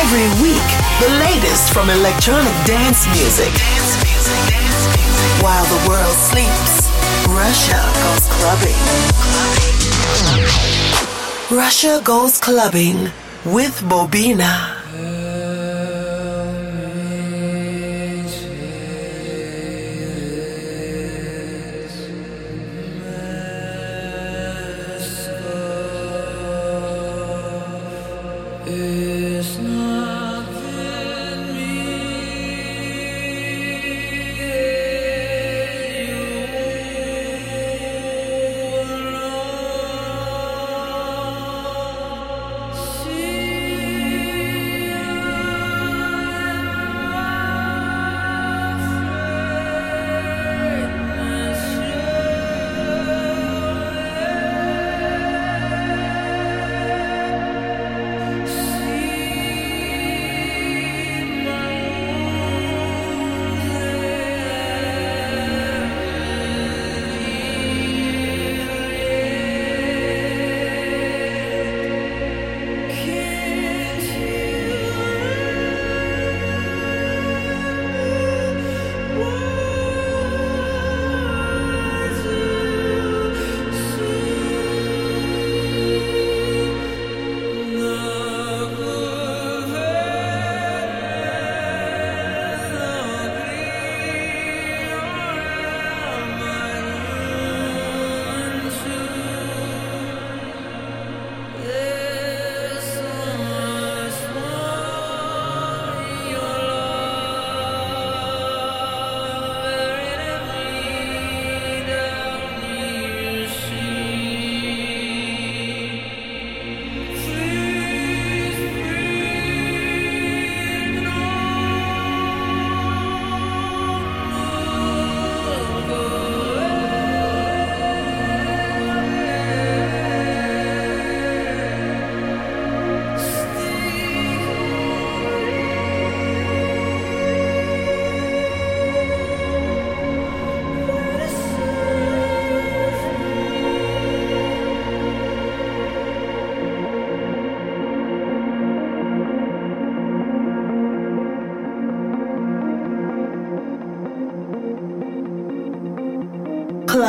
Every week, the latest from electronic dance music. While the world sleeps, Russia goes clubbing. Russia goes clubbing with Bobina.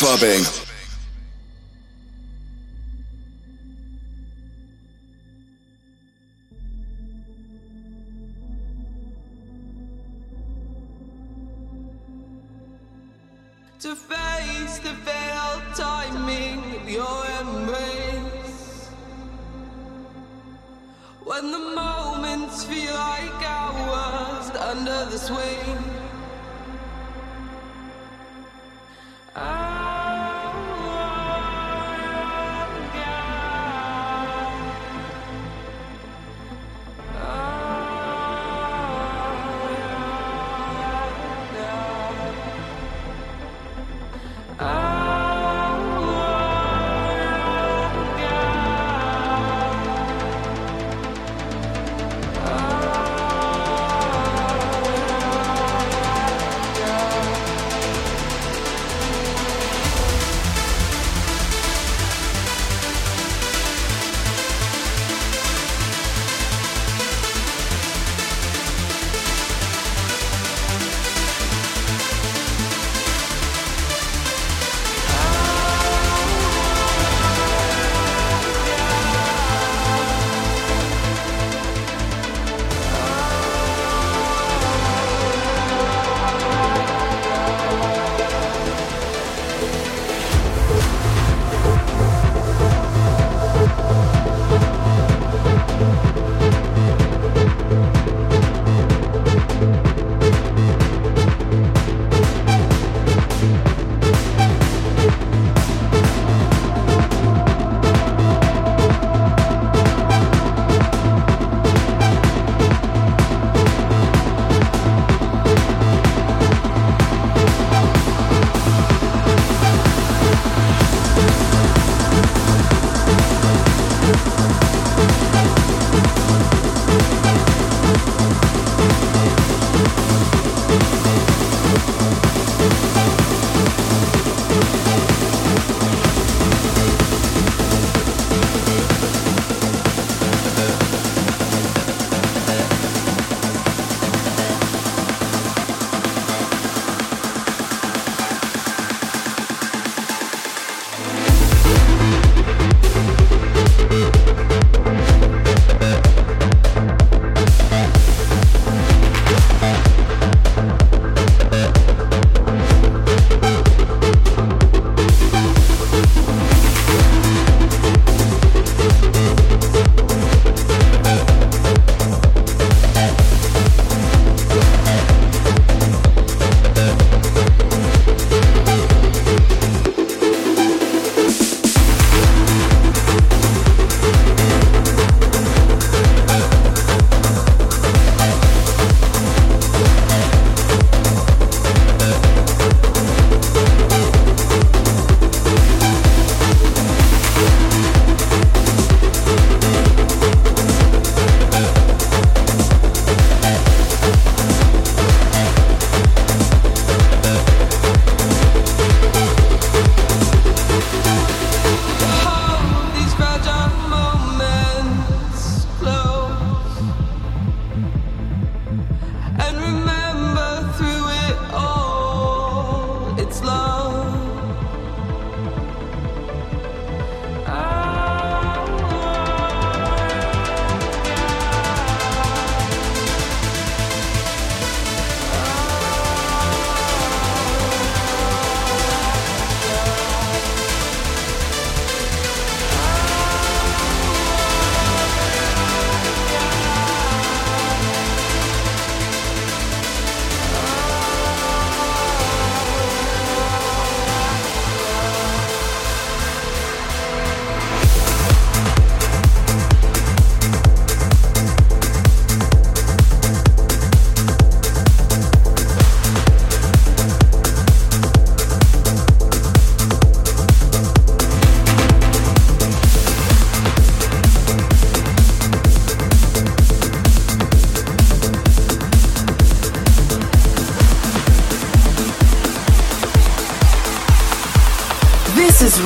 Clubbing. to face the failed timing of your embrace. When the moments feel like hours under the swing.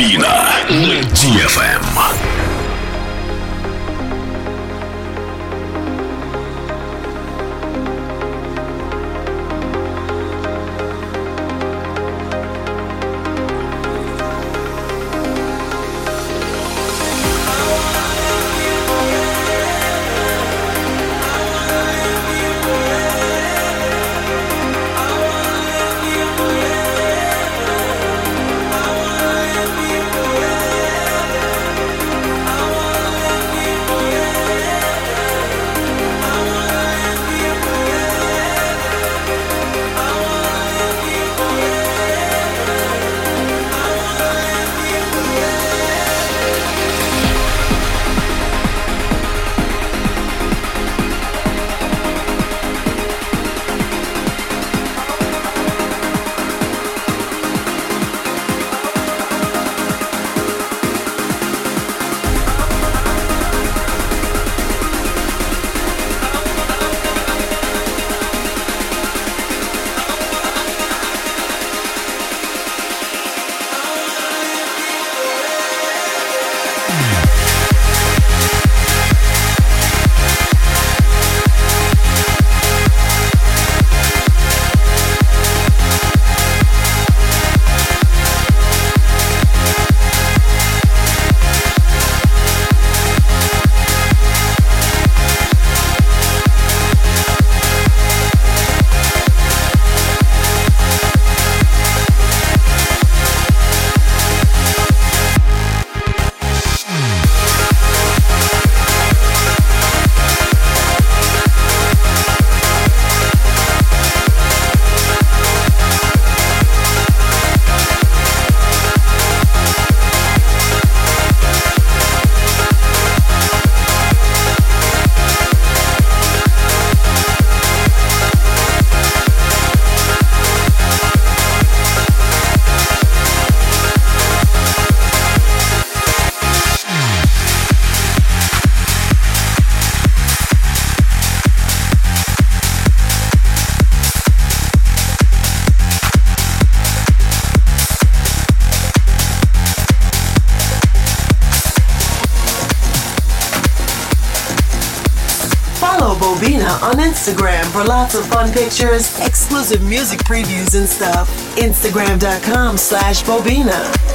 Бобина на DFM. Instagram for lots of fun pictures, exclusive music previews and stuff. Instagram.com slash Bobina.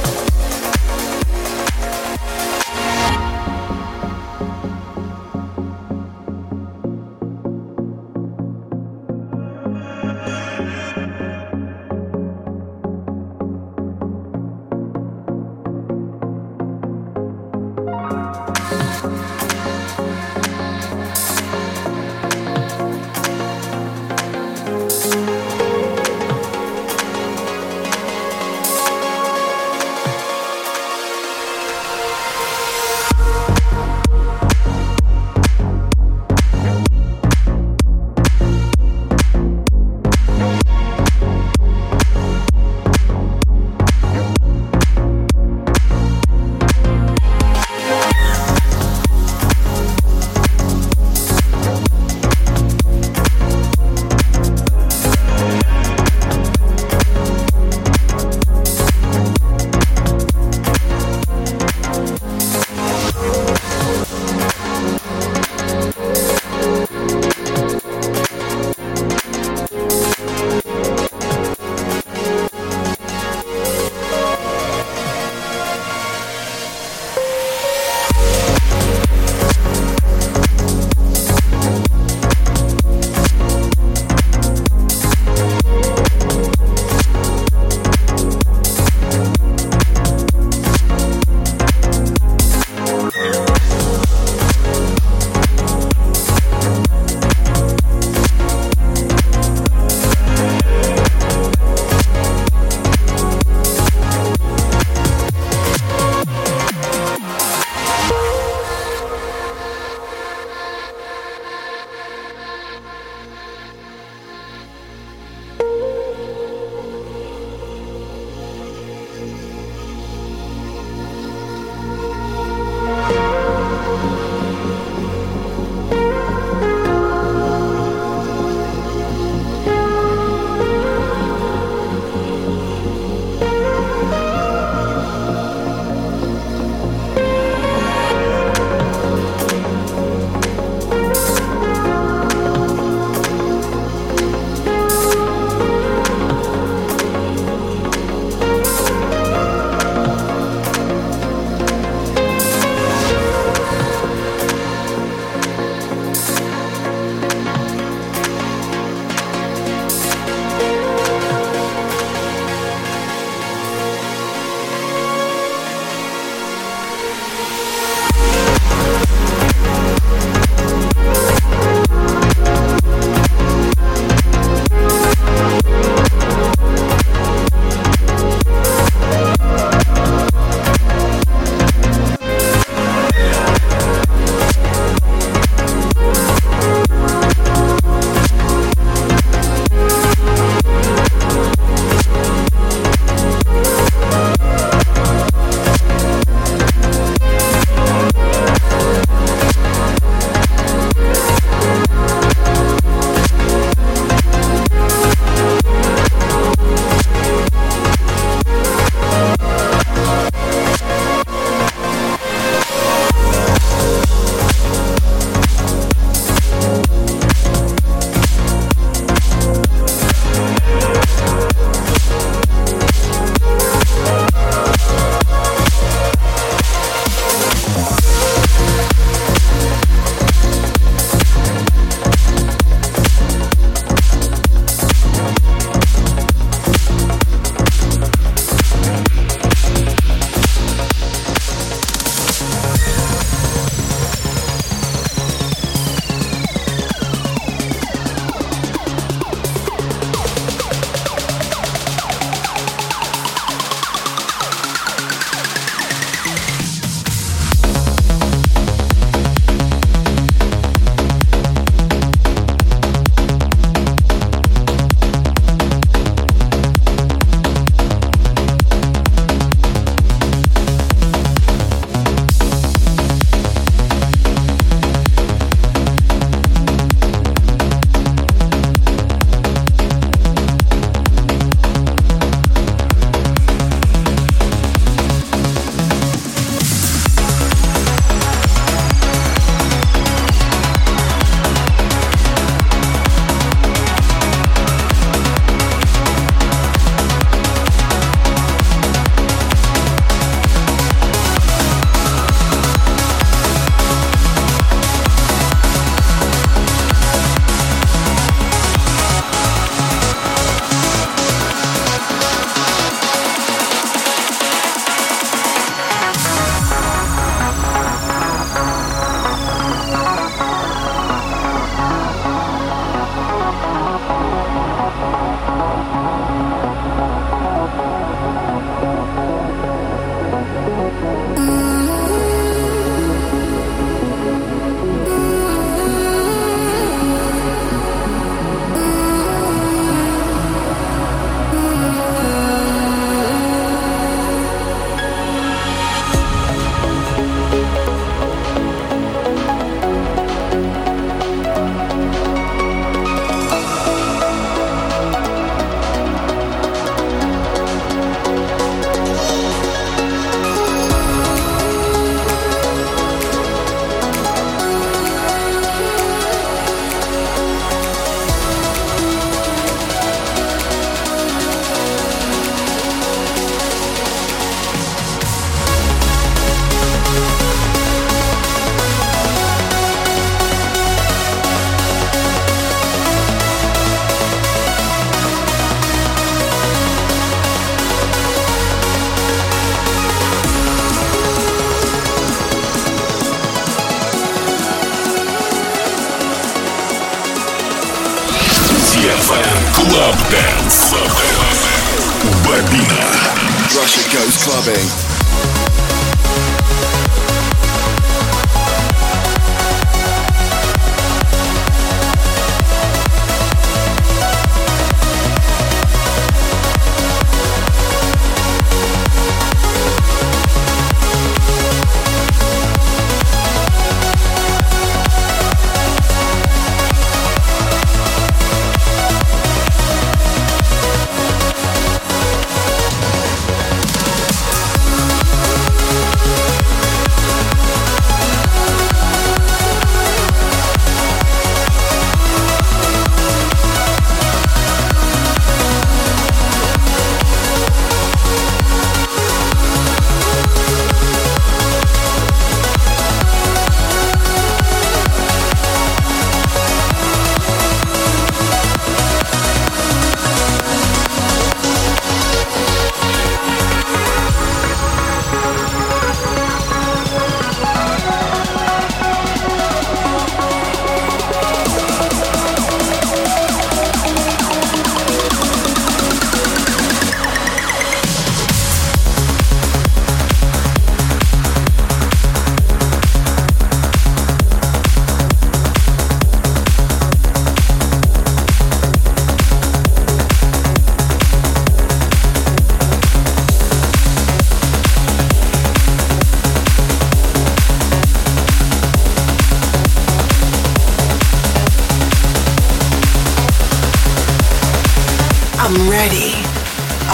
Russia goes clubbing.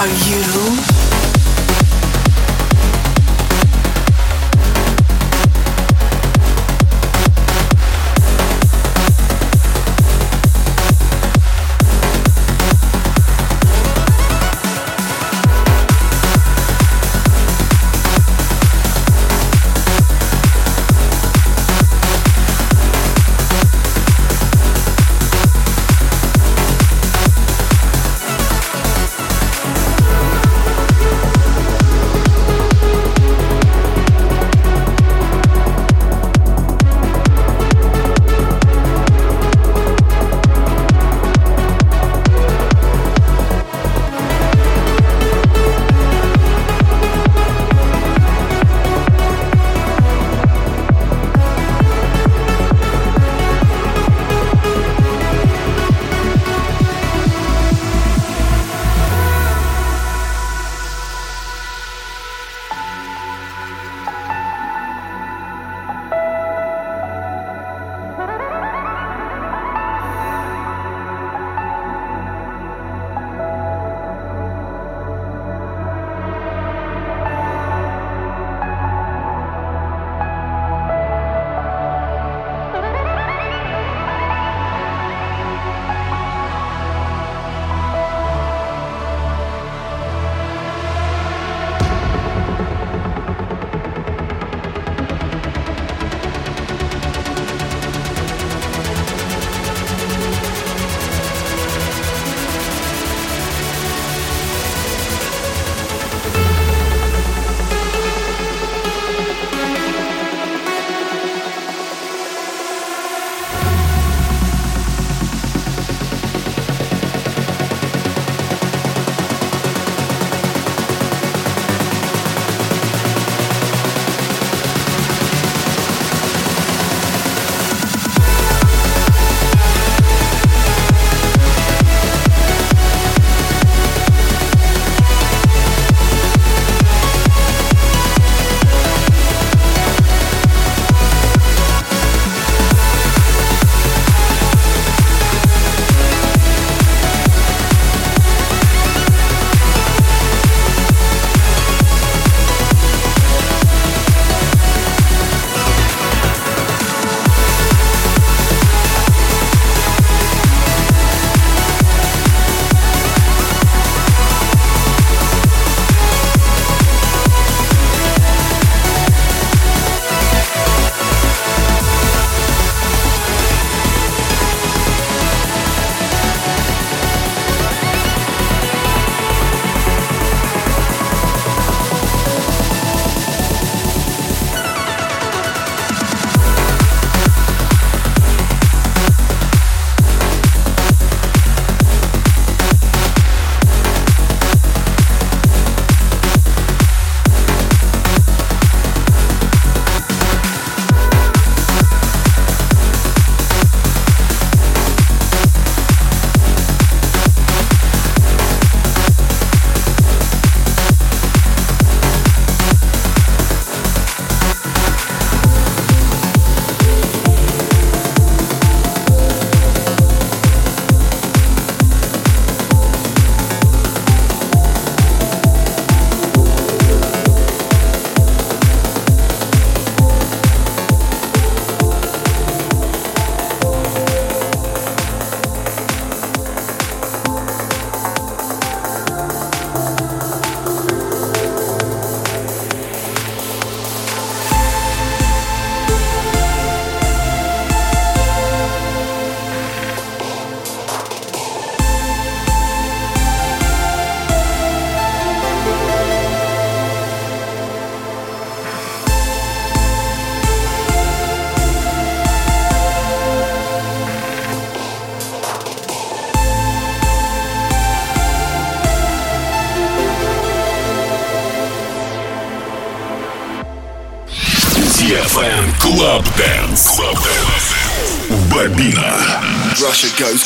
Are you?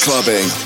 Clubbing.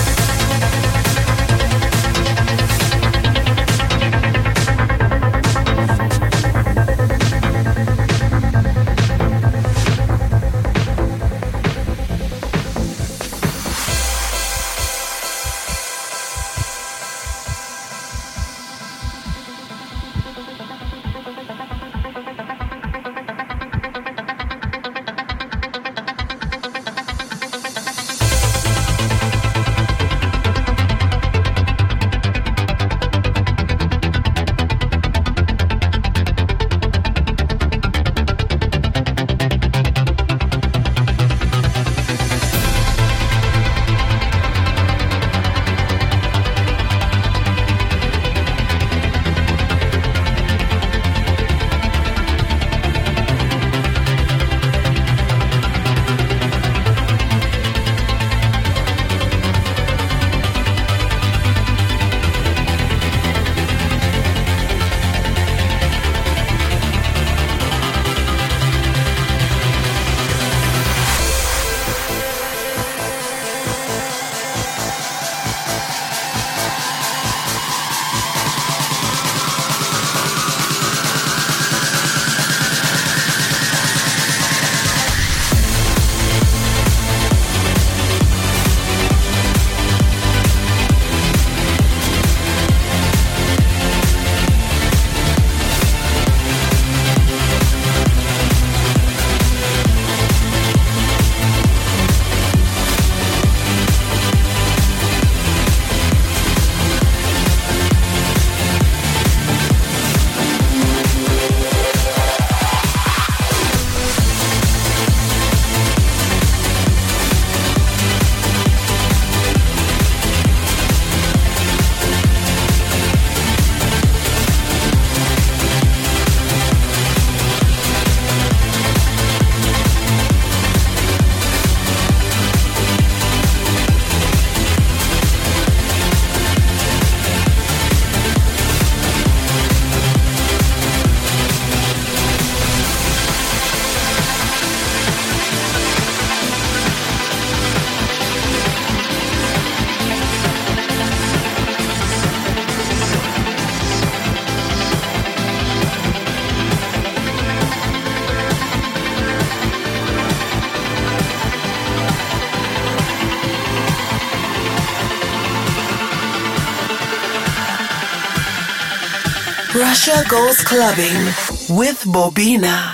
Russia goes clubbing with Bobina.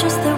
just the